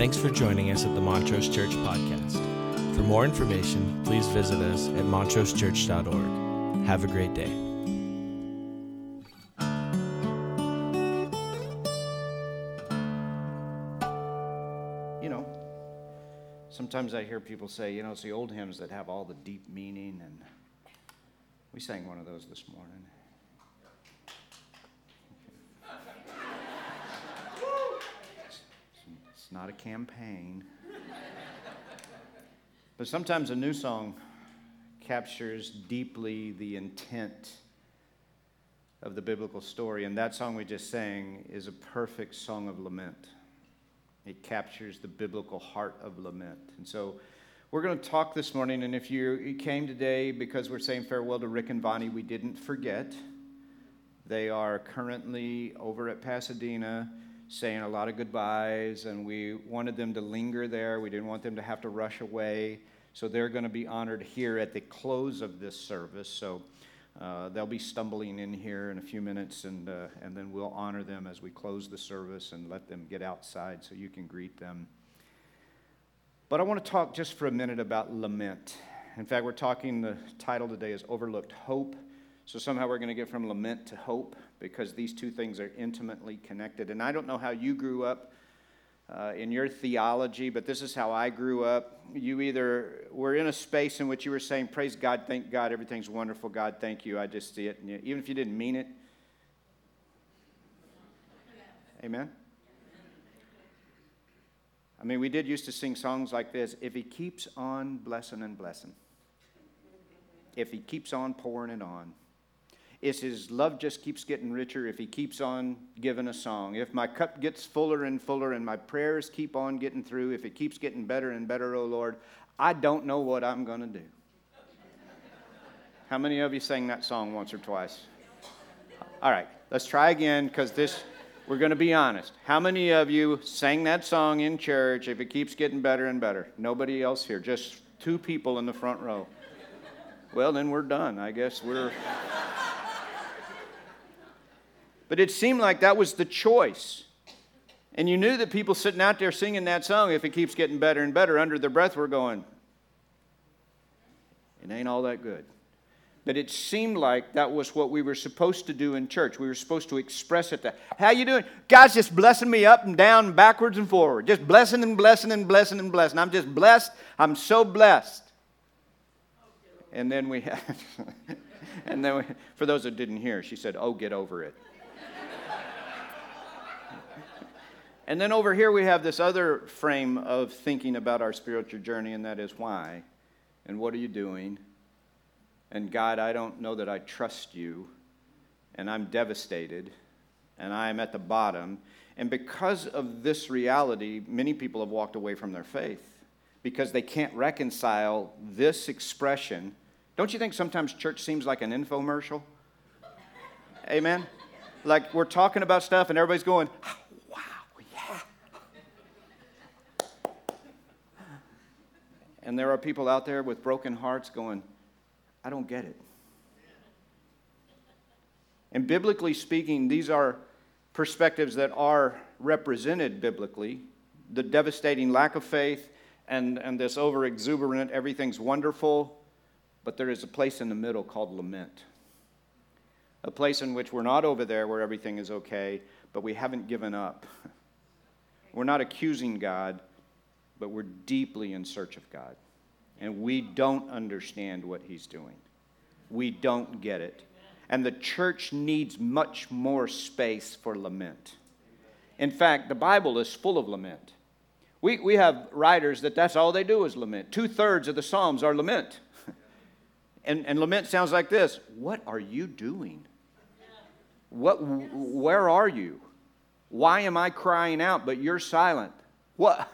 Thanks for joining us at the Montrose Church Podcast. For more information, please visit us at montrosechurch.org. Have a great day. You know, sometimes I hear people say, you know, it's the old hymns that have all the deep meaning, and we sang one of those this morning. Not a campaign. But sometimes a new song captures deeply the intent of the biblical story, and that song we just sang is a perfect song of lament. It captures the biblical heart of lament. And so we're going to talk this morning, and if you came today because we're saying farewell to Rick and Bonnie, we didn't forget. They are currently over at Pasadena saying a lot of goodbyes, and we wanted them to linger there. We didn't want them to have to rush away. So they're going to be honored here at the close of this service. So uh, they'll be stumbling in here in a few minutes, and, uh, and then we'll honor them as we close the service and let them get outside so you can greet them. But I want to talk just for a minute about lament. In fact, we're talking, the title today is Overlooked Hope. So somehow we're going to get from lament to hope because these two things are intimately connected. And I don't know how you grew up uh, in your theology, but this is how I grew up. You either were in a space in which you were saying, Praise God, thank God, everything's wonderful, God, thank you, I just see it. And you, even if you didn't mean it. Amen? I mean, we did used to sing songs like this If He keeps on blessing and blessing, if He keeps on pouring it on, is his love just keeps getting richer if he keeps on giving a song. If my cup gets fuller and fuller and my prayers keep on getting through, if it keeps getting better and better, oh Lord, I don't know what I'm going to do. How many of you sang that song once or twice? All right, let's try again because this, we're going to be honest. How many of you sang that song in church if it keeps getting better and better? Nobody else here, just two people in the front row. Well, then we're done. I guess we're. But it seemed like that was the choice. And you knew that people sitting out there singing that song, if it keeps getting better and better, under their breath were going, it ain't all that good. But it seemed like that was what we were supposed to do in church. We were supposed to express it. That, How you doing? God's just blessing me up and down, backwards and forward. Just blessing and blessing and blessing and blessing. I'm just blessed. I'm so blessed. And then we had, and then we, for those that didn't hear, she said, "Oh, get over it." And then over here we have this other frame of thinking about our spiritual journey, and that is why and what are you doing? And God, I don't know that I trust you, and I'm devastated, and I am at the bottom. And because of this reality, many people have walked away from their faith because they can't reconcile this expression. Don't you think sometimes church seems like an infomercial? Amen? Like we're talking about stuff and everybody's going, And there are people out there with broken hearts going, I don't get it. And biblically speaking, these are perspectives that are represented biblically the devastating lack of faith and, and this over exuberant, everything's wonderful, but there is a place in the middle called lament. A place in which we're not over there where everything is okay, but we haven't given up. We're not accusing God, but we're deeply in search of God. And we don't understand what He's doing. We don't get it. And the church needs much more space for lament. In fact, the Bible is full of lament. We, we have writers that that's all they do is lament. Two thirds of the Psalms are lament. and, and lament sounds like this What are you doing? What, where are you? Why am I crying out, but you're silent? What?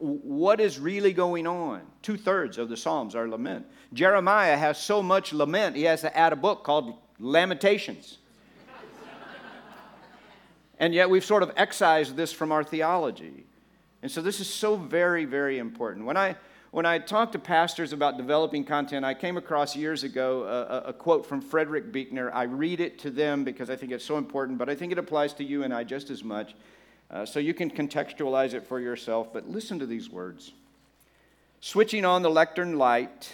What is really going on. Two thirds of the Psalms are lament. Jeremiah has so much lament, he has to add a book called Lamentations. and yet we've sort of excised this from our theology. And so this is so very, very important. When I, when I talk to pastors about developing content, I came across years ago a, a, quote from Frederick Buechner. I read it to them because I think it's so important, but I think it applies to you and I just as much. Uh, so you can contextualize it for yourself, but listen to these words. Switching on the lectern light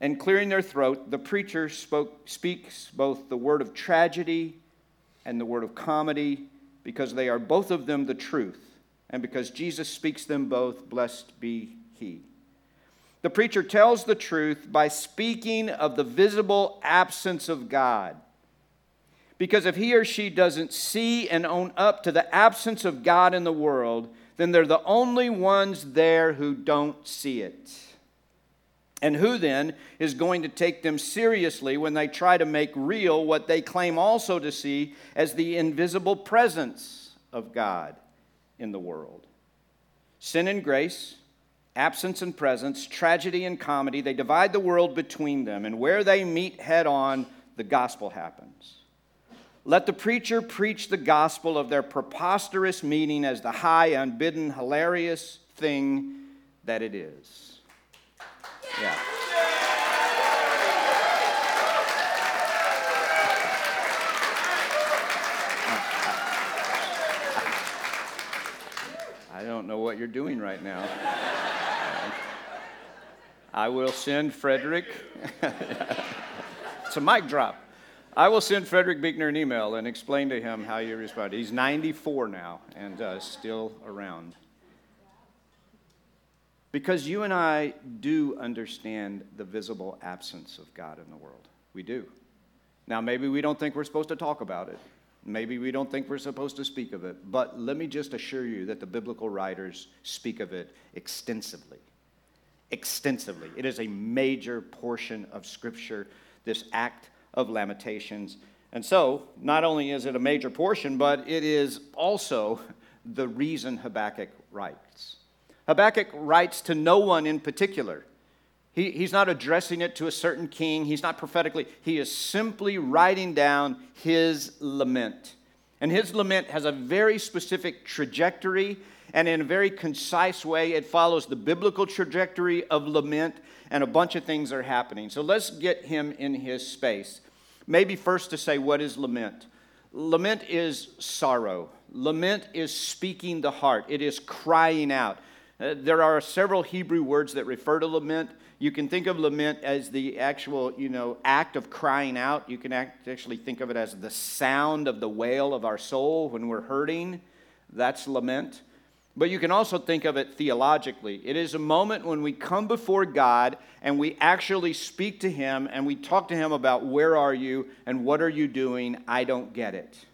and clearing their throat, the preacher spoke, speaks both the word of tragedy and the word of comedy because they are both of them the truth. And because Jesus speaks them both, blessed be he. The preacher tells the truth by speaking of the visible absence of God. Because if he or she doesn't see and own up to the absence of God in the world, then they're the only ones there who don't see it. And who then is going to take them seriously when they try to make real what they claim also to see as the invisible presence of God in the world? Sin and grace, absence and presence, tragedy and comedy, they divide the world between them. And where they meet head on, the gospel happens. Let the preacher preach the gospel of their preposterous meaning as the high, unbidden, hilarious thing that it is. Yeah. I don't know what you're doing right now. I will send Frederick. it's a mic drop. I will send Frederick Buechner an email and explain to him how you responded. He's 94 now and uh, still around. Because you and I do understand the visible absence of God in the world. We do. Now, maybe we don't think we're supposed to talk about it. Maybe we don't think we're supposed to speak of it. But let me just assure you that the biblical writers speak of it extensively. Extensively. It is a major portion of Scripture, this act of Lamentations. And so, not only is it a major portion, but it is also the reason Habakkuk writes. Habakkuk writes to no one in particular. He, he's not addressing it to a certain king. He's not prophetically. He is simply writing down his lament. And his lament has a very specific trajectory, and in a very concise way, it follows the biblical trajectory of lament, and a bunch of things are happening. So let's get him in his space. Maybe first to say, what is lament? Lament is sorrow. Lament is speaking the heart, it is crying out. Uh, there are several Hebrew words that refer to lament. You can think of lament as the actual, you know, act of crying out. You can act, actually think of it as the sound of the wail of our soul when we're hurting. That's lament. But you can also think of it theologically. It is a moment when we come before God and we actually speak to Him and we talk to Him about where are you and what are you doing? I don't get it.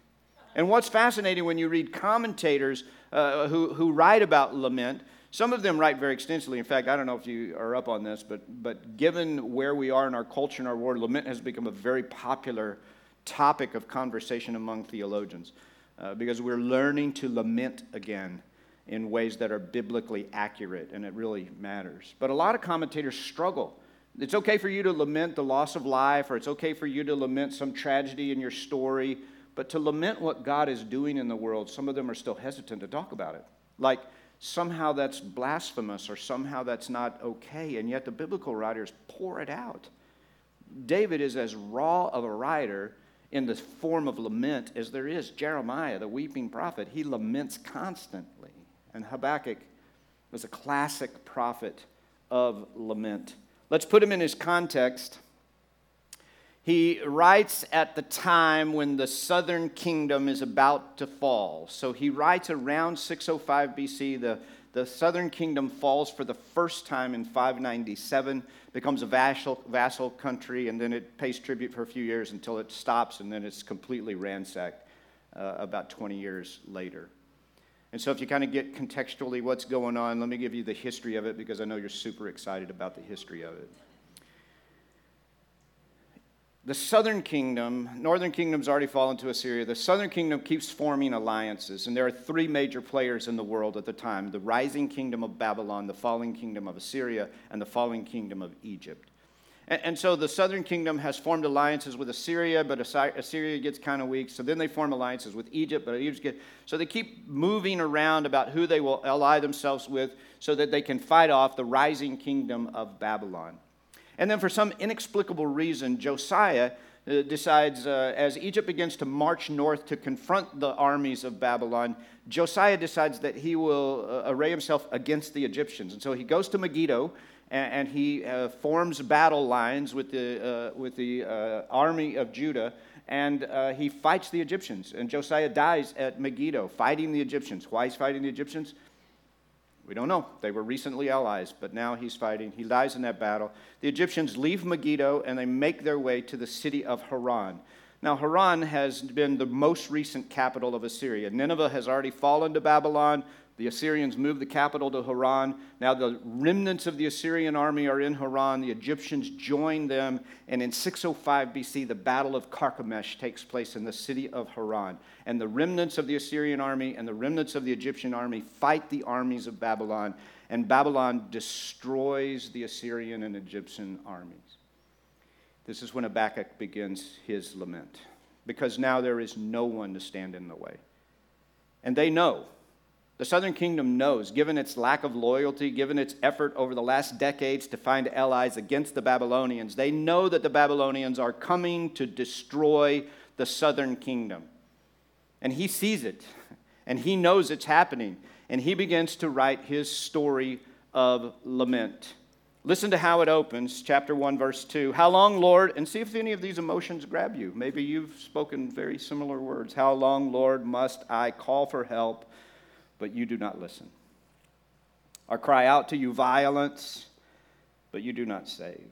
And what's fascinating when you read commentators uh, who, who write about lament, some of them write very extensively. In fact, I don't know if you are up on this, but, but given where we are in our culture and our world, lament has become a very popular topic of conversation among theologians uh, because we're learning to lament again in ways that are biblically accurate, and it really matters. But a lot of commentators struggle. It's okay for you to lament the loss of life, or it's okay for you to lament some tragedy in your story, but to lament what God is doing in the world, some of them are still hesitant to talk about it. Like somehow that's blasphemous, or somehow that's not okay, and yet the biblical writers pour it out. David is as raw of a writer in the form of lament as there is Jeremiah, the weeping prophet. He laments constantly. And Habakkuk was a classic prophet of lament. Let's put him in his context. He writes at the time when the southern kingdom is about to fall. So he writes around 605 BC. The, the southern kingdom falls for the first time in 597, becomes a vassal, vassal country, and then it pays tribute for a few years until it stops, and then it's completely ransacked uh, about 20 years later. And so, if you kind of get contextually what's going on, let me give you the history of it because I know you're super excited about the history of it. The southern kingdom, northern kingdom's already fallen to Assyria. The southern kingdom keeps forming alliances, and there are three major players in the world at the time the rising kingdom of Babylon, the falling kingdom of Assyria, and the falling kingdom of Egypt. And, and so the southern kingdom has formed alliances with Assyria, but Assyria gets kind of weak. So then they form alliances with Egypt, but Egypt gets. So they keep moving around about who they will ally themselves with so that they can fight off the rising kingdom of Babylon. And then for some inexplicable reason, Josiah uh, decides, uh, as Egypt begins to march north to confront the armies of Babylon, Josiah decides that he will uh, array himself against the Egyptians. And so he goes to Megiddo and, and he uh, forms battle lines with the, uh, with the uh, army of Judah and he fights the Egyptians. And Josiah dies at Megiddo fighting the Egyptians. Why he's fighting the Egyptians? We don't know. They were recently allies, but now he's fighting. He dies in that battle. The Egyptians leave Megiddo and they make their way to the city of Haran. Now, Haran has been the most recent capital of Assyria. Nineveh has already fallen to Babylon. The Assyrians moved the capital to Haran. Now, the remnants of the Assyrian army are in Haran. The Egyptians join them. And in 605 BC, the Battle of Carchemish takes place in the city of Haran. And the remnants of the Assyrian army and the remnants of the Egyptian army fight the armies of Babylon. And Babylon destroys the Assyrian and Egyptian armies. This is when Habakkuk begins his lament. Because now there is no one to stand in the way. And they know the Southern Kingdom knows, given its lack of loyalty, given its effort over the last decades to find allies against the Babylonians, they know that the Babylonians are coming to destroy the Southern Kingdom. And he sees it, and he knows it's happening, and he begins to write his story of lament. Listen to how it opens, chapter 1, verse 2. How long, Lord? And see if any of these emotions grab you. Maybe you've spoken very similar words. How long, Lord, must I call for help? But you do not listen. Or cry out to you violence, but you do not save.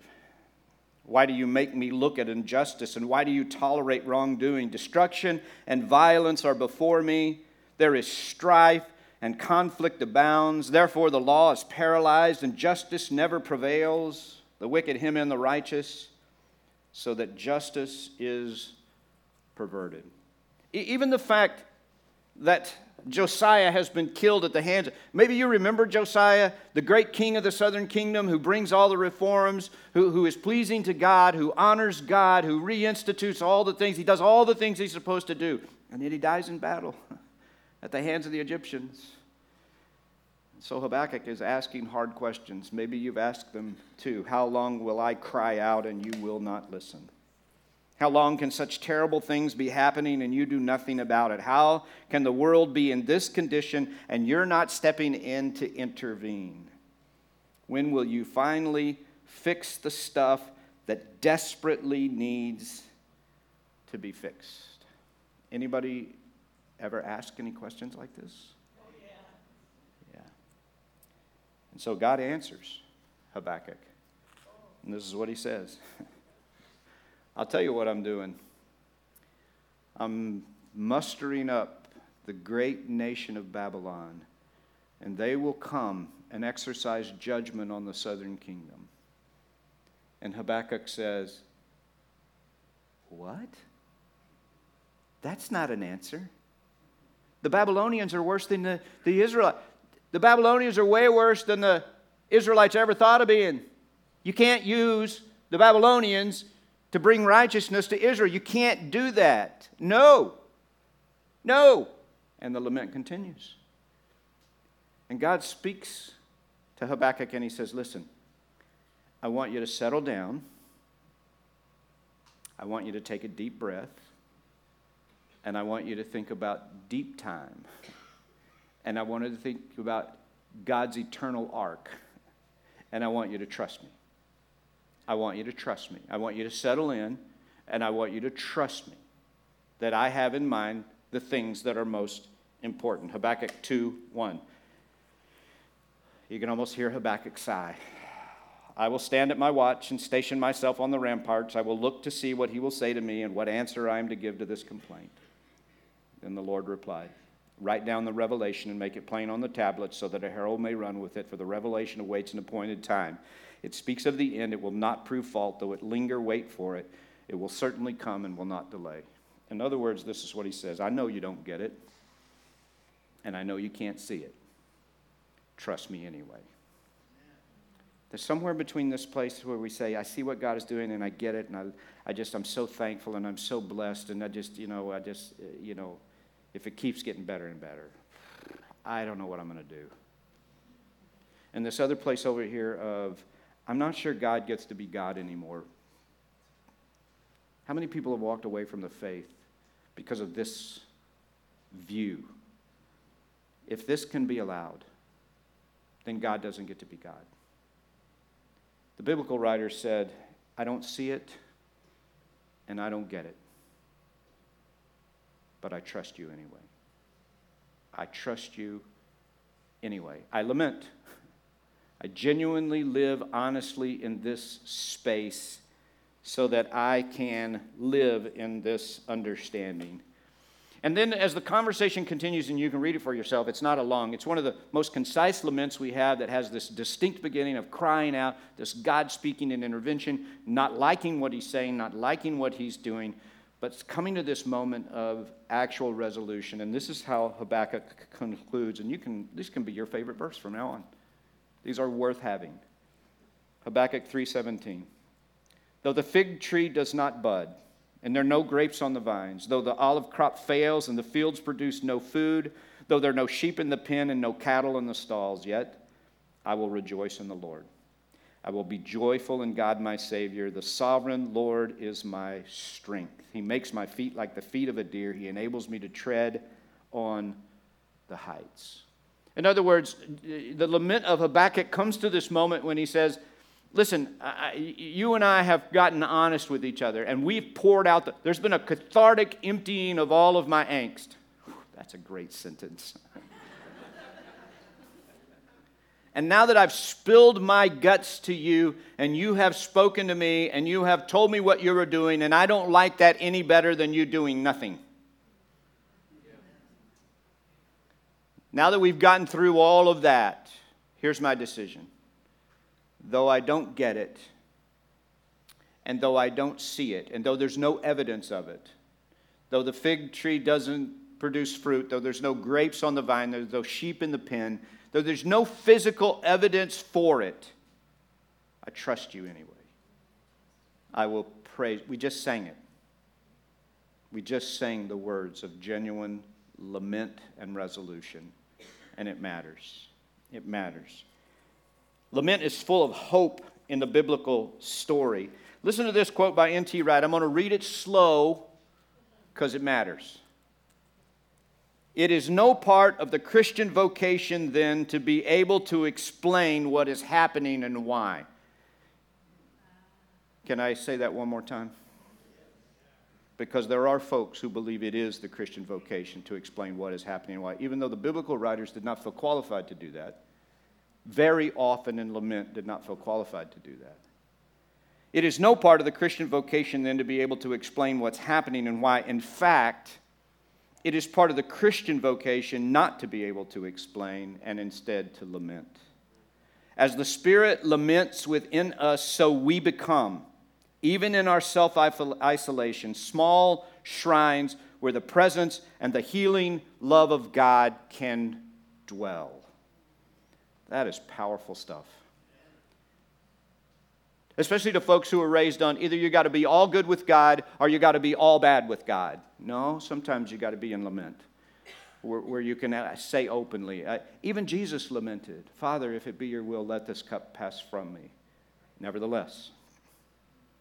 Why do you make me look at injustice, and why do you tolerate wrongdoing? Destruction and violence are before me. There is strife and conflict abounds. Therefore, the law is paralyzed, and justice never prevails. The wicked him in the righteous, so that justice is perverted. Even the fact that Josiah has been killed at the hands of. Maybe you remember Josiah, the great king of the southern kingdom who brings all the reforms, who, who is pleasing to God, who honors God, who reinstitutes all the things. He does all the things he's supposed to do. And yet he dies in battle at the hands of the Egyptians. So Habakkuk is asking hard questions. Maybe you've asked them too. How long will I cry out and you will not listen? How long can such terrible things be happening and you do nothing about it? How can the world be in this condition and you're not stepping in to intervene? When will you finally fix the stuff that desperately needs to be fixed? Anybody ever ask any questions like this? Oh, yeah. Yeah. And so God answers Habakkuk. And this is what he says. I'll tell you what I'm doing. I'm mustering up the great nation of Babylon, and they will come and exercise judgment on the southern kingdom. And Habakkuk says, What? That's not an answer. The Babylonians are worse than the, the Israelites. The Babylonians are way worse than the Israelites ever thought of being. You can't use the Babylonians to bring righteousness to Israel. You can't do that. No. No. And the lament continues. And God speaks to Habakkuk and he says, Listen, I want you to settle down. I want you to take a deep breath. And I want you to think about deep time. And I want you to think about God's eternal arc. And I want you to trust me. I want you to trust me. I want you to settle in, and I want you to trust me that I have in mind the things that are most important. Habakkuk 2 1. You can almost hear Habakkuk sigh. I will stand at my watch and station myself on the ramparts. I will look to see what he will say to me and what answer I am to give to this complaint. Then the Lord replied, Write down the revelation and make it plain on the tablets so that a herald may run with it, for the revelation awaits an appointed time. It speaks of the end. It will not prove fault, though it linger, wait for it. It will certainly come and will not delay. In other words, this is what he says I know you don't get it, and I know you can't see it. Trust me anyway. There's somewhere between this place where we say, I see what God is doing and I get it, and I, I just, I'm so thankful and I'm so blessed, and I just, you know, I just, you know, if it keeps getting better and better, I don't know what I'm going to do. And this other place over here of, I'm not sure God gets to be God anymore. How many people have walked away from the faith because of this view? If this can be allowed, then God doesn't get to be God. The biblical writer said, I don't see it and I don't get it, but I trust you anyway. I trust you anyway. I lament. I genuinely live honestly in this space so that I can live in this understanding. And then, as the conversation continues, and you can read it for yourself, it's not a long, it's one of the most concise laments we have that has this distinct beginning of crying out, this God speaking in intervention, not liking what he's saying, not liking what he's doing, but it's coming to this moment of actual resolution. And this is how Habakkuk concludes. And you can, this can be your favorite verse from now on. These are worth having. Habakkuk 3:17. Though the fig tree does not bud, and there are no grapes on the vines, though the olive crop fails and the fields produce no food, though there are no sheep in the pen and no cattle in the stalls, yet I will rejoice in the Lord. I will be joyful in God my Savior. The sovereign Lord is my strength. He makes my feet like the feet of a deer. He enables me to tread on the heights. In other words, the lament of Habakkuk comes to this moment when he says, Listen, I, you and I have gotten honest with each other, and we've poured out, the, there's been a cathartic emptying of all of my angst. Whew, that's a great sentence. And now that I've spilled my guts to you, and you have spoken to me, and you have told me what you were doing, and I don't like that any better than you doing nothing. Now that we've gotten through all of that, here's my decision though I don't get it, and though I don't see it, and though there's no evidence of it, though the fig tree doesn't produce fruit, though there's no grapes on the vine, no sheep in the pen, though there's no physical evidence for it, I trust you anyway. I will praise. We just sang it. We just sang the words of genuine lament and resolution, and it matters. It matters. Lament is full of hope in the biblical story. Listen to this quote by N.T. Wright. I'm going to read it slow because it matters. It is no part of the Christian vocation then to be able to explain what is happening and why. Can I say that one more time? Because there are folks who believe it is the Christian vocation to explain what is happening and why, even though the biblical writers did not feel qualified to do that very often in lament did not feel qualified to do that. It is no part of the Christian vocation then to be able to explain what's happening and why. In fact, it is part of the Christian vocation not to be able to explain and instead to lament. As the Spirit laments within us, so we become, even in our self isolation, small shrines where the presence and the healing love of God can dwell. That is powerful stuff. Especially to folks who are raised on either you got to be all good with God or you got to be all bad with God. No, sometimes you got to be in lament where, where you can uh, say openly. Uh, even Jesus lamented, Father, if it be your will, let this cup pass from me. Nevertheless,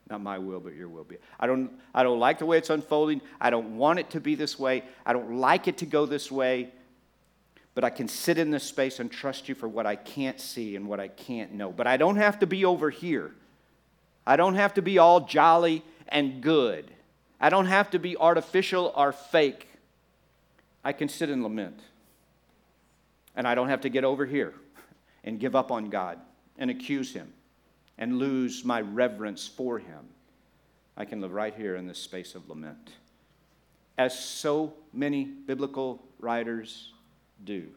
not my will, but your will be. I don't, I don't like the way it's unfolding. I don't want it to be this way. I don't like it to go this way but I can sit in this space and trust you for what I can't see and what I can't know. But I don't have to be over here. I don't have to be all jolly and good. I don't have to be artificial or fake. I can sit and lament. And I don't have to get over here and give up on God and accuse Him and lose my reverence for Him. I can live right here in this space of lament. As so many biblical writers do.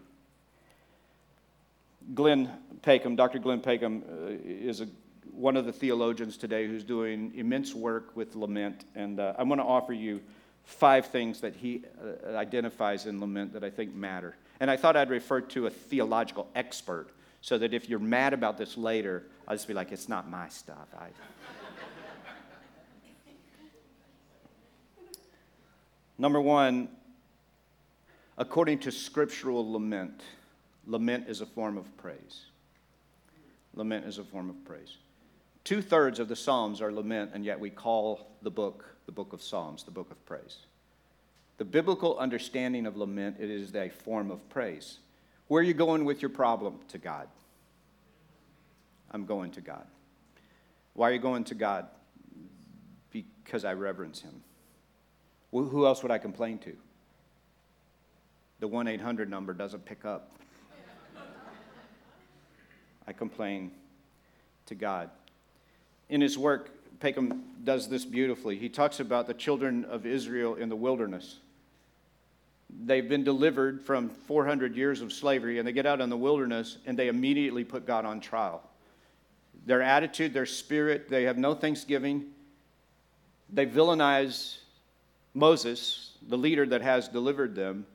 Glenn Peckham, Dr. Glenn Peckham, uh, is a, one of the theologians today who's doing immense work with lament. And uh, I'm going to offer you five things that he uh, identifies in lament that I think matter. And I thought I'd refer to a theological expert so that if you're mad about this later, I'll just be like, it's not my stuff. I... Number one, According to scriptural lament, lament is a form of praise. Lament is a form of praise. Two thirds of the Psalms are lament, and yet we call the book the book of Psalms, the book of praise. The biblical understanding of lament it is a form of praise. Where are you going with your problem? To God. I'm going to God. Why are you going to God? Because I reverence Him. Who else would I complain to? The 1 800 number doesn't pick up. I complain to God. In his work, Peckham does this beautifully. He talks about the children of Israel in the wilderness. They've been delivered from 400 years of slavery, and they get out in the wilderness and they immediately put God on trial. Their attitude, their spirit, they have no thanksgiving. They villainize Moses, the leader that has delivered them.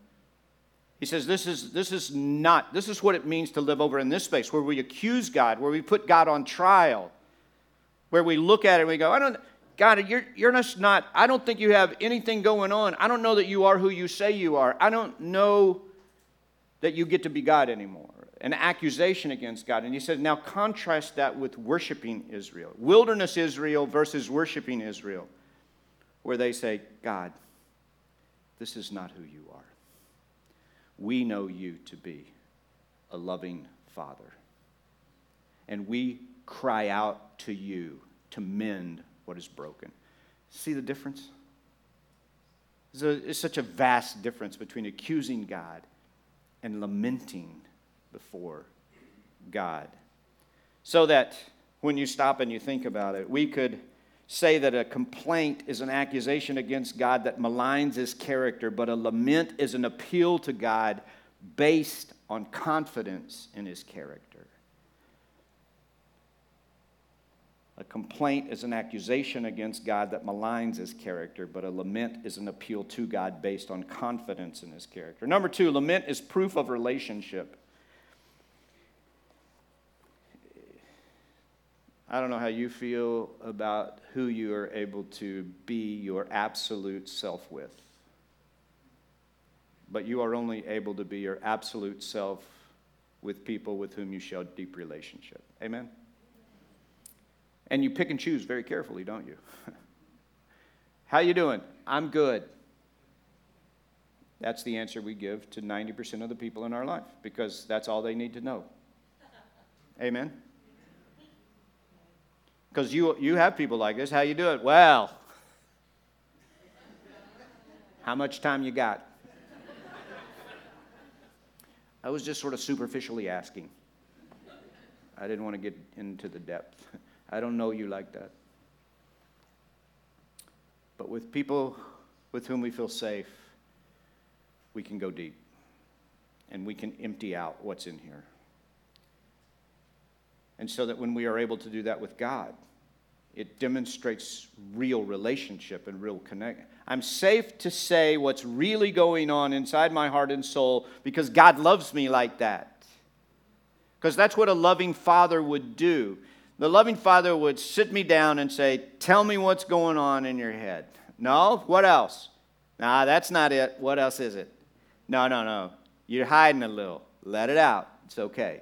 He says, this is, this is not, this is what it means to live over in this space where we accuse God, where we put God on trial, where we look at it and we go, I don't, God, you're, you're just not, I don't think you have anything going on. I don't know that you are who you say you are. I don't know that you get to be God anymore. An accusation against God. And he says, now contrast that with worshiping Israel. Wilderness Israel versus worshiping Israel where they say, God, this is not who you are. We know you to be a loving Father. And we cry out to you to mend what is broken. See the difference? It's such a vast difference between accusing God and lamenting before God. So that when you stop and you think about it, we could say that a complaint is an accusation against God that maligns his character, but a lament is an appeal to God based on confidence in his character. A complaint is an accusation against God that maligns his character, but a lament is an appeal to God based on confidence in his character. Number two, lament is proof of relationship. I don't know how you feel about who you are able to be your absolute self with. But you are only able to be your absolute self with people with whom you share deep relationship. Amen? And you pick and choose very carefully, don't you? how you doing? I'm good. That's the answer we give to 90% of the people in our life because that's all they need to know. Amen? Because you, you have people like this. How you do it? Well, how much time you got? I was just sort of superficially asking. I didn't want to get into the depth. I don't know you like that. But with people with whom we feel safe, we can go deep and we can empty out what's in here. And so that when we are able to do that with God, it demonstrates real relationship and real connect. I'm safe to say what's really going on inside my heart and soul because God loves me like that. Because that's what a loving father would do. The loving father would sit me down and say, Tell me what's going on in your head. No? What else? Nah, that's not it. What else is it? No, no, no. You're hiding a little. Let it out. It's okay.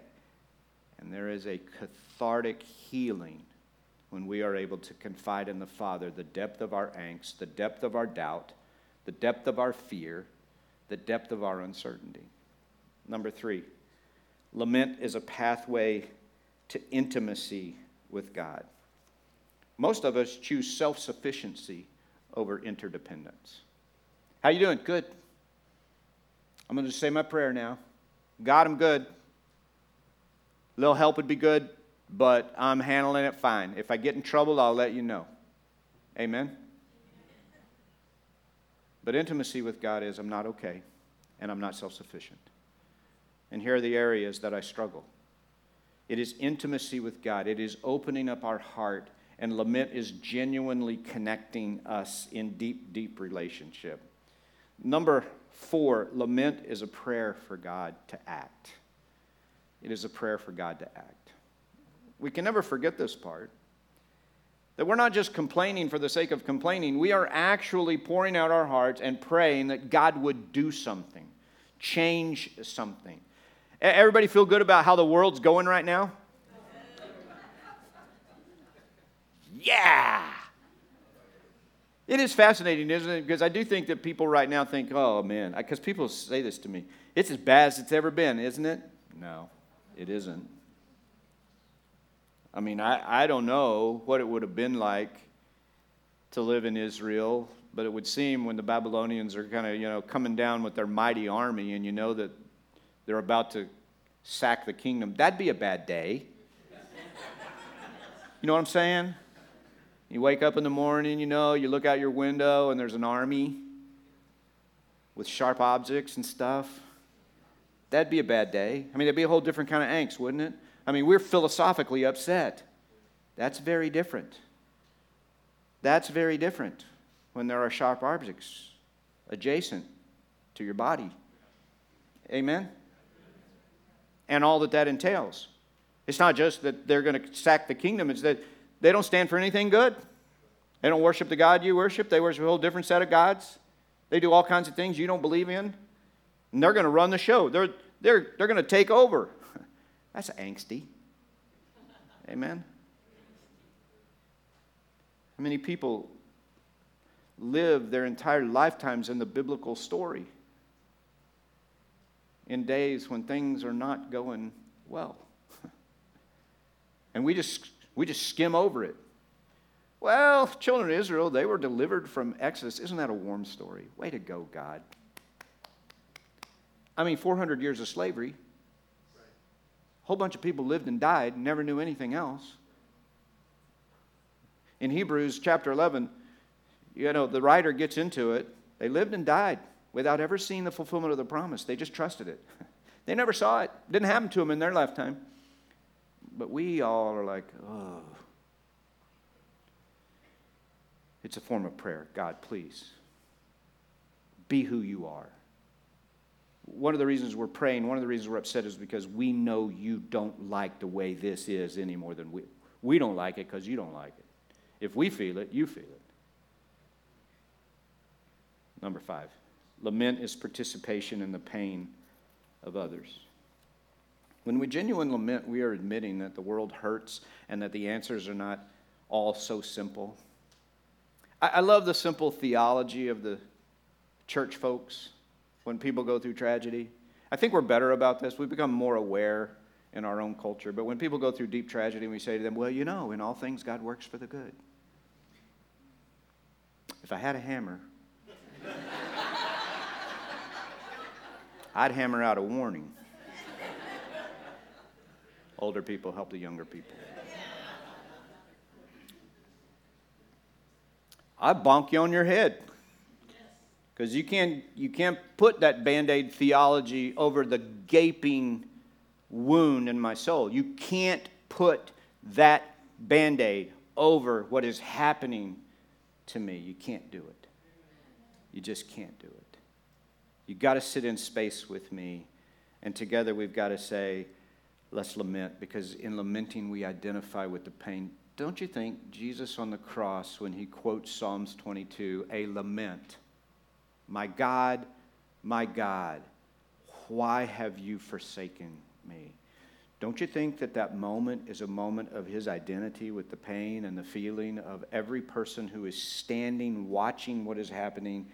And there is a cathartic healing when we are able to confide in the Father the depth of our angst, the depth of our doubt, the depth of our fear, the depth of our uncertainty. Number three, lament is a pathway to intimacy with God. Most of us choose self-sufficiency over interdependence. How you doing? Good. I'm going to say my prayer now. God, I'm good. A little help would be good but I'm handling it fine. If I get in trouble, I'll let you know. Amen? But intimacy with God is I'm not okay and I'm not self sufficient. And here are the areas that I struggle. It is intimacy with God, it is opening up our heart, and lament is genuinely connecting us in deep, deep relationship. Number four, lament is a prayer for God to act. It is a prayer for God to act. We can never forget this part. That we're not just complaining for the sake of complaining, we are actually pouring out our hearts and praying that God would do something, change something. Everybody feel good about how the world's going right now? Yeah! It is fascinating, isn't it? Because I do think that people right now think, oh man, because people say this to me, it's as bad as it's ever been, isn't it? No, it isn't. I mean, I, I don't know what it would have been like to live in Israel, but it would seem when the Babylonians are kind of, you know, coming down with their mighty army and you know that they're about to sack the kingdom, that'd be a bad day. you know what I'm saying? You wake up in the morning, you know, you look out your window and there's an army with sharp objects and stuff. That'd be a bad day. I mean, that'd be a whole different kind of angst, wouldn't it? I mean, we're philosophically upset. That's very different. That's very different when there are sharp objects adjacent to your body. Amen? And all that that entails. It's not just that they're going to sack the kingdom, it's that they don't stand for anything good. They don't worship the God you worship, they worship a whole different set of gods. They do all kinds of things you don't believe in. And they're going to run the show. They're, they're, they're going to take over. That's angsty. Amen? How many people live their entire lifetimes in the biblical story in days when things are not going well? And we just, we just skim over it. Well, children of Israel, they were delivered from Exodus. Isn't that a warm story? Way to go, God. I mean, 400 years of slavery. A whole bunch of people lived and died, never knew anything else. In Hebrews chapter 11, you know, the writer gets into it. They lived and died without ever seeing the fulfillment of the promise. They just trusted it. They never saw it. Didn't happen to them in their lifetime. But we all are like, oh. It's a form of prayer. God, please be who you are. One of the reasons we're praying, one of the reasons we're upset is because we know you don't like the way this is any more than we. We don't like it because you don't like it. If we feel it, you feel it. Number five, lament is participation in the pain of others. When we genuine lament, we are admitting that the world hurts and that the answers are not all so simple. I, I love the simple theology of the church folks when people go through tragedy. I think we're better about this. We've become more aware in our own culture. But when people go through deep tragedy, we say to them, Well, you know, in all things, God works for the good. If I had a hammer, I'd hammer out a warning. Older people help the younger people. I bonk you on your head. Because you can't, you can't put that band aid theology over the gaping wound in my soul. You can't put that band aid over what is happening to me. You can't do it. You just can't do it. You've got to sit in space with me, and together we've got to say, let's lament, because in lamenting we identify with the pain. Don't you think Jesus on the cross, when he quotes Psalms 22, a lament, My God, my God, why have you forsaken me? Don't you think that that moment is a moment of his identity with the pain and the feeling of every person who is standing, watching what is happening,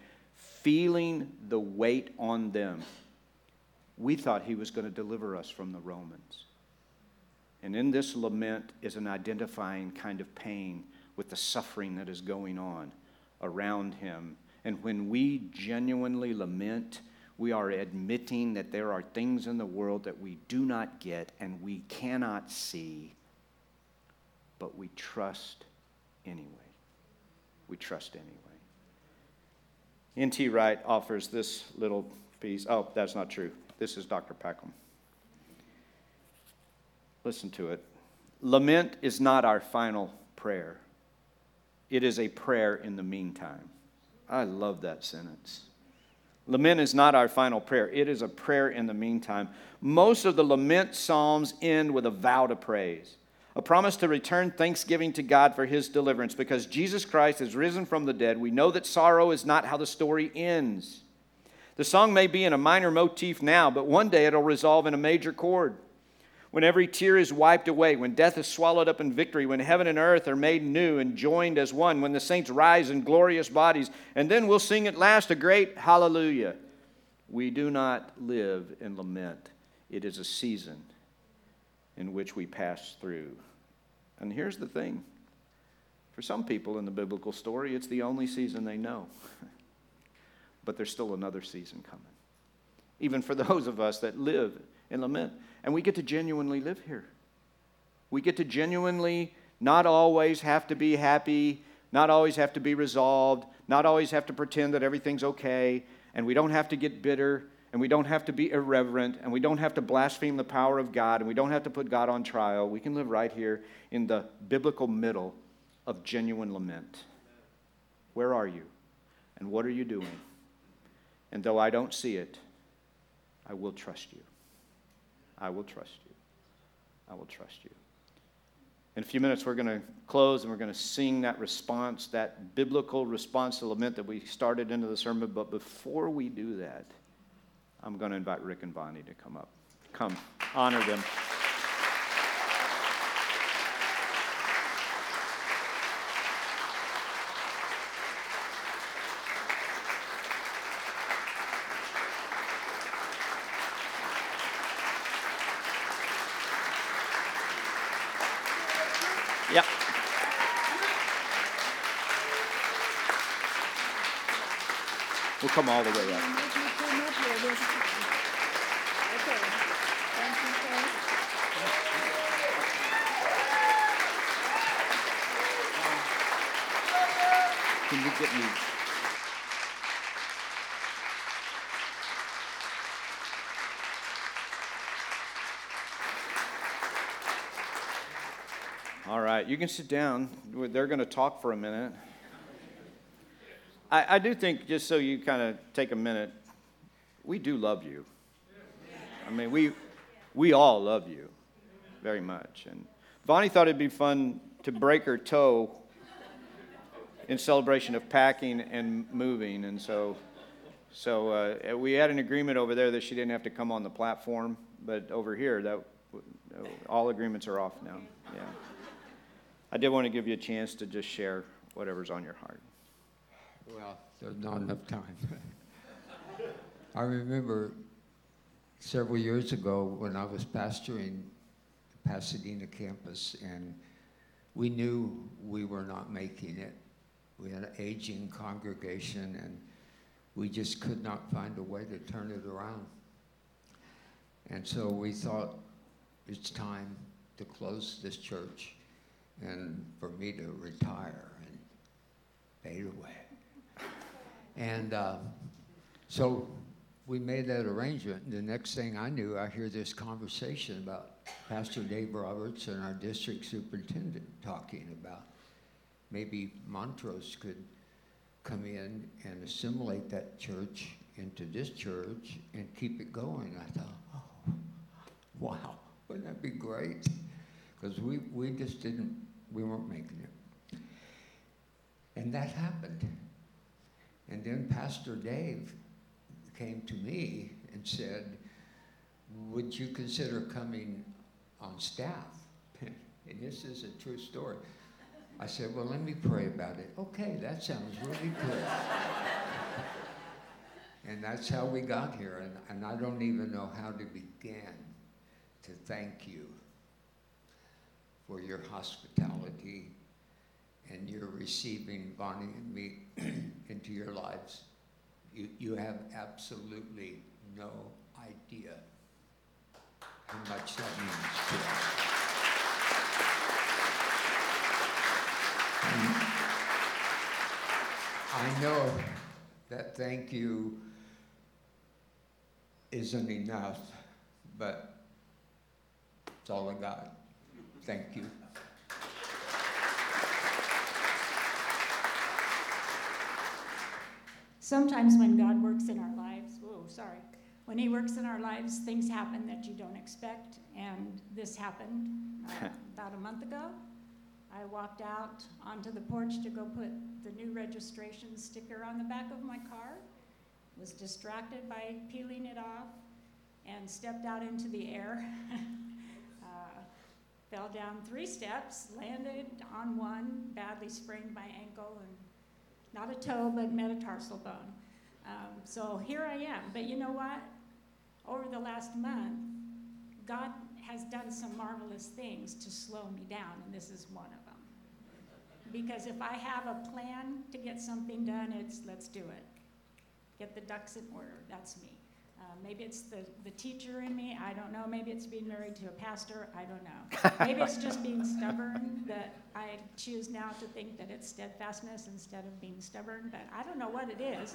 feeling the weight on them? We thought he was going to deliver us from the Romans. And in this lament is an identifying kind of pain with the suffering that is going on around him. And when we genuinely lament, we are admitting that there are things in the world that we do not get and we cannot see, but we trust anyway. We trust anyway. N.T. Wright offers this little piece. Oh, that's not true. This is Dr. Peckham. Listen to it. Lament is not our final prayer, it is a prayer in the meantime. I love that sentence. Lament is not our final prayer, it is a prayer in the meantime. Most of the lament psalms end with a vow to praise, a promise to return thanksgiving to God for his deliverance. Because Jesus Christ has risen from the dead, we know that sorrow is not how the story ends. The song may be in a minor motif now, but one day it'll resolve in a major chord. when every tear is wiped away, when death is swallowed up in victory, when heaven and earth are made new and joined as one, when the saints rise in glorious bodies, and then we'll sing at last a great hallelujah. We do not live in lament, it is a season in which we pass through. And here's the thing for some people in the biblical story, it's the only season they know. but there's still another season coming. Even for those of us that live in lament. And we get to genuinely live here. We get to genuinely not always have to be happy, not always have to be resolved, not always have to pretend that everything's okay, and we don't have to get bitter, and we don't have to be irreverent, and we don't have to blaspheme the power of God, and we don't have to put God on trial. We can live right here in the biblical middle of genuine lament. Where are you? And what are you doing? And though I don't see it, I will trust you. I will trust you. I will trust you. In a few minutes, we're going to close and we're going to sing that response, that biblical response to lament that we started into the sermon. But before we do that, I'm going to invite Rick and Bonnie to come up. Come, honor them. We'll come all the way up. Can you? All right, you can sit down. They're going to talk for a minute. I, I do think, just so you kind of take a minute, we do love you. I mean, we, we all love you very much. And Bonnie thought it'd be fun to break her toe in celebration of packing and moving. And so, so uh, we had an agreement over there that she didn't have to come on the platform, but over here, that all agreements are off now. Yeah. I did want to give you a chance to just share whatever's on your heart. Well, there's not enough time. I remember several years ago when I was pastoring the Pasadena campus, and we knew we were not making it. We had an aging congregation, and we just could not find a way to turn it around. And so we thought it's time to close this church and for me to retire and fade away. And uh, so we made that arrangement. And The next thing I knew, I hear this conversation about Pastor Dave Roberts and our district superintendent talking about maybe Montrose could come in and assimilate that church into this church and keep it going. I thought, oh, wow, wouldn't that be great? Because we, we just didn't, we weren't making it. And that happened. And then Pastor Dave came to me and said, Would you consider coming on staff? and this is a true story. I said, Well, let me pray about it. Okay, that sounds really good. and that's how we got here. And, and I don't even know how to begin to thank you for your hospitality and you're receiving Bonnie and me into your lives, you, you have absolutely no idea how much that means to us. I know that thank you isn't enough, but it's all I got. Thank you. sometimes when God works in our lives, oh, sorry, when He works in our lives, things happen that you don't expect. And this happened uh, about a month ago. I walked out onto the porch to go put the new registration sticker on the back of my car, was distracted by peeling it off, and stepped out into the air. uh, fell down three steps, landed on one, badly sprained my ankle, and not a toe, but metatarsal bone. Um, so here I am. But you know what? Over the last month, God has done some marvelous things to slow me down, and this is one of. Because if I have a plan to get something done, it's let's do it. Get the ducks in order. That's me. Uh, maybe it's the, the teacher in me. I don't know. Maybe it's being married to a pastor. I don't know. Maybe it's just being stubborn that I choose now to think that it's steadfastness instead of being stubborn. But I don't know what it is.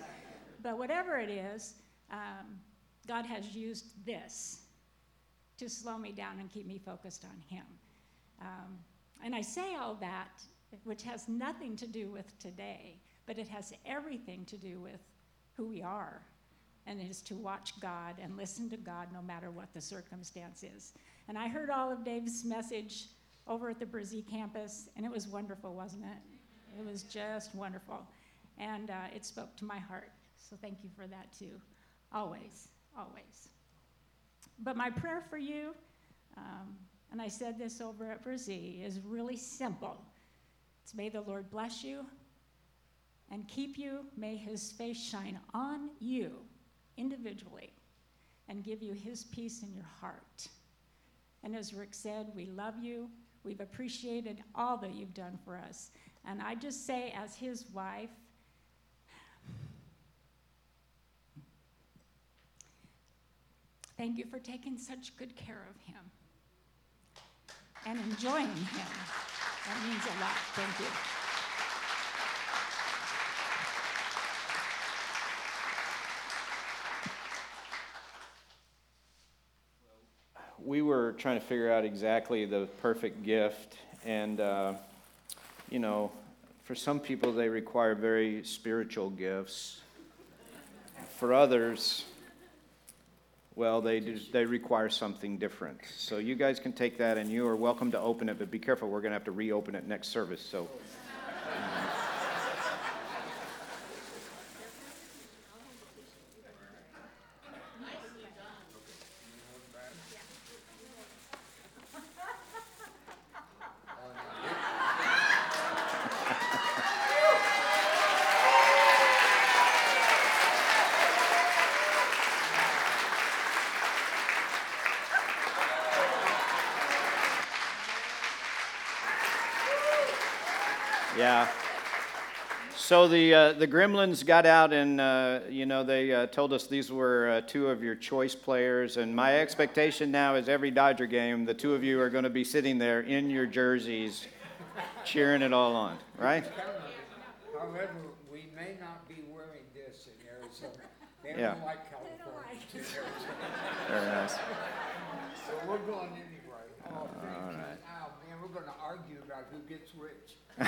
But whatever it is, um, God has used this to slow me down and keep me focused on Him. Um, and I say all that, which has nothing to do with today, but it has everything to do with who we are. And it is to watch God and listen to God no matter what the circumstance is. And I heard all of Dave's message over at the Brazee campus, and it was wonderful, wasn't it? It was just wonderful. And uh, it spoke to my heart. So thank you for that too. Always, always. But my prayer for you, um, and I said this over at Brazee, is really simple. It's may the Lord bless you and keep you. May his face shine on you individually and give you his peace in your heart. And as Rick said, we love you. We've appreciated all that you've done for us. And I just say, as his wife, thank you for taking such good care of him and enjoying him. That means a lot. Thank you. we were trying to figure out exactly the perfect gift. And, uh, you know, for some people, they require very spiritual gifts. For others, well, they, do, they require something different. So you guys can take that, and you are welcome to open it, but be careful, we're going to have to reopen it next service. So. Yeah. So the, uh, the Gremlins got out and, uh, you know, they uh, told us these were uh, two of your choice players. And my expectation now is every Dodger game, the two of you are going to be sitting there in your jerseys cheering it all on, right? However, we may not be wearing this in Arizona. They Yeah. don't like California. Very nice. So we're going anyway. Oh, thank you. Oh, man, we're gonna argue about who gets which. All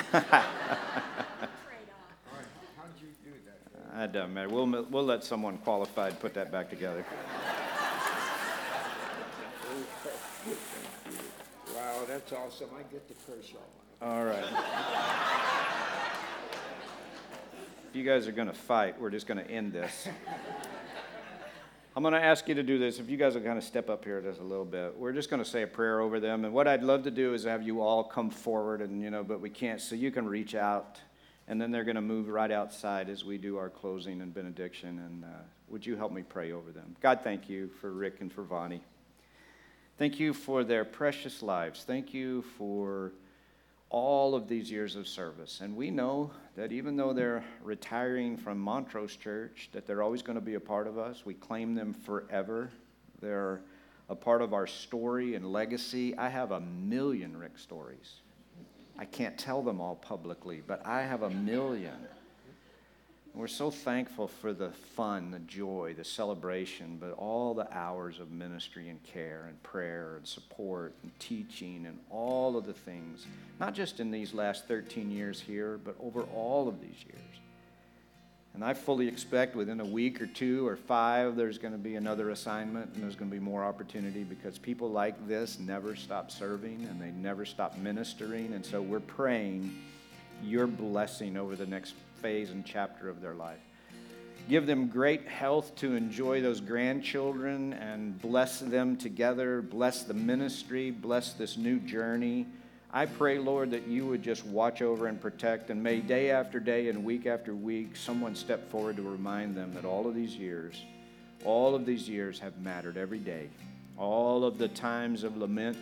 that? Doesn't matter. We'll, we'll let someone qualified put that back together. Wow, that's awesome. I get the Kershaw one. All right. If you guys are going to fight, we're just going to end this. I'm going to ask you to do this. If you guys will kind of step up here just a little bit, we're just going to say a prayer over them. And what I'd love to do is have you all come forward, and you know, but we can't, so you can reach out, and then they're going to move right outside as we do our closing and benediction. And uh, would you help me pray over them? God, thank you for Rick and for Bonnie. Thank you for their precious lives. Thank you for all of these years of service. And we know that even though they're retiring from Montrose Church, that they're always going to be a part of us. We claim them forever. They're a part of our story and legacy. I have a million Rick stories. I can't tell them all publicly, but I have a million. We're so thankful for the fun, the joy, the celebration, but all the hours of ministry and care and prayer and support and teaching and all of the things, not just in these last 13 years here, but over all of these years. And I fully expect within a week or two or five, there's going to be another assignment and there's going to be more opportunity because people like this never stop serving and they never stop ministering. And so we're praying your blessing over the next phase and chapter of their life. Give them great health to enjoy those grandchildren and bless them together. Bless the ministry. Bless this new journey. I pray, Lord, that you would just watch over and protect. And may day after day and week after week, someone step forward to remind them that all of these years, all of these years have mattered every day. All of the times of lament,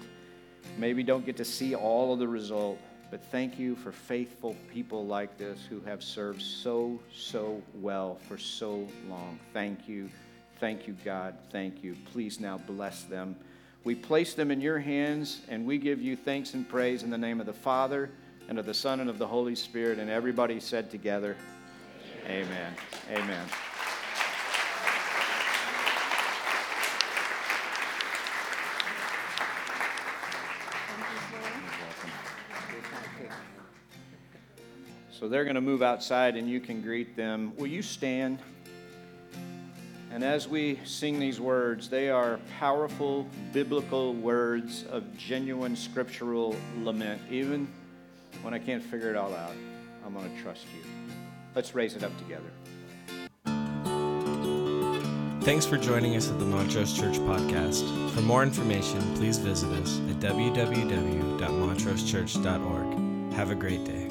maybe don't get to see all of the result, but thank you for faithful people like this who have served so, so well for so long. Thank you. Thank you, God. Thank you. Please now bless them. We place them in your hands, and we give you thanks and praise in the name of the Father, and of the Son, and of the Holy Spirit. And everybody said together, Amen. Amen. Amen. So they're going to move outside and you can greet them. Will you stand? And as we sing these words, they are powerful biblical words of genuine scriptural lament. Even when I can't figure it all out, I'm going to trust you. Let's raise it up together. Thanks for joining us at the Montrose Church Podcast. For more information, please visit us at www.montrosechurch.org. Have a great day.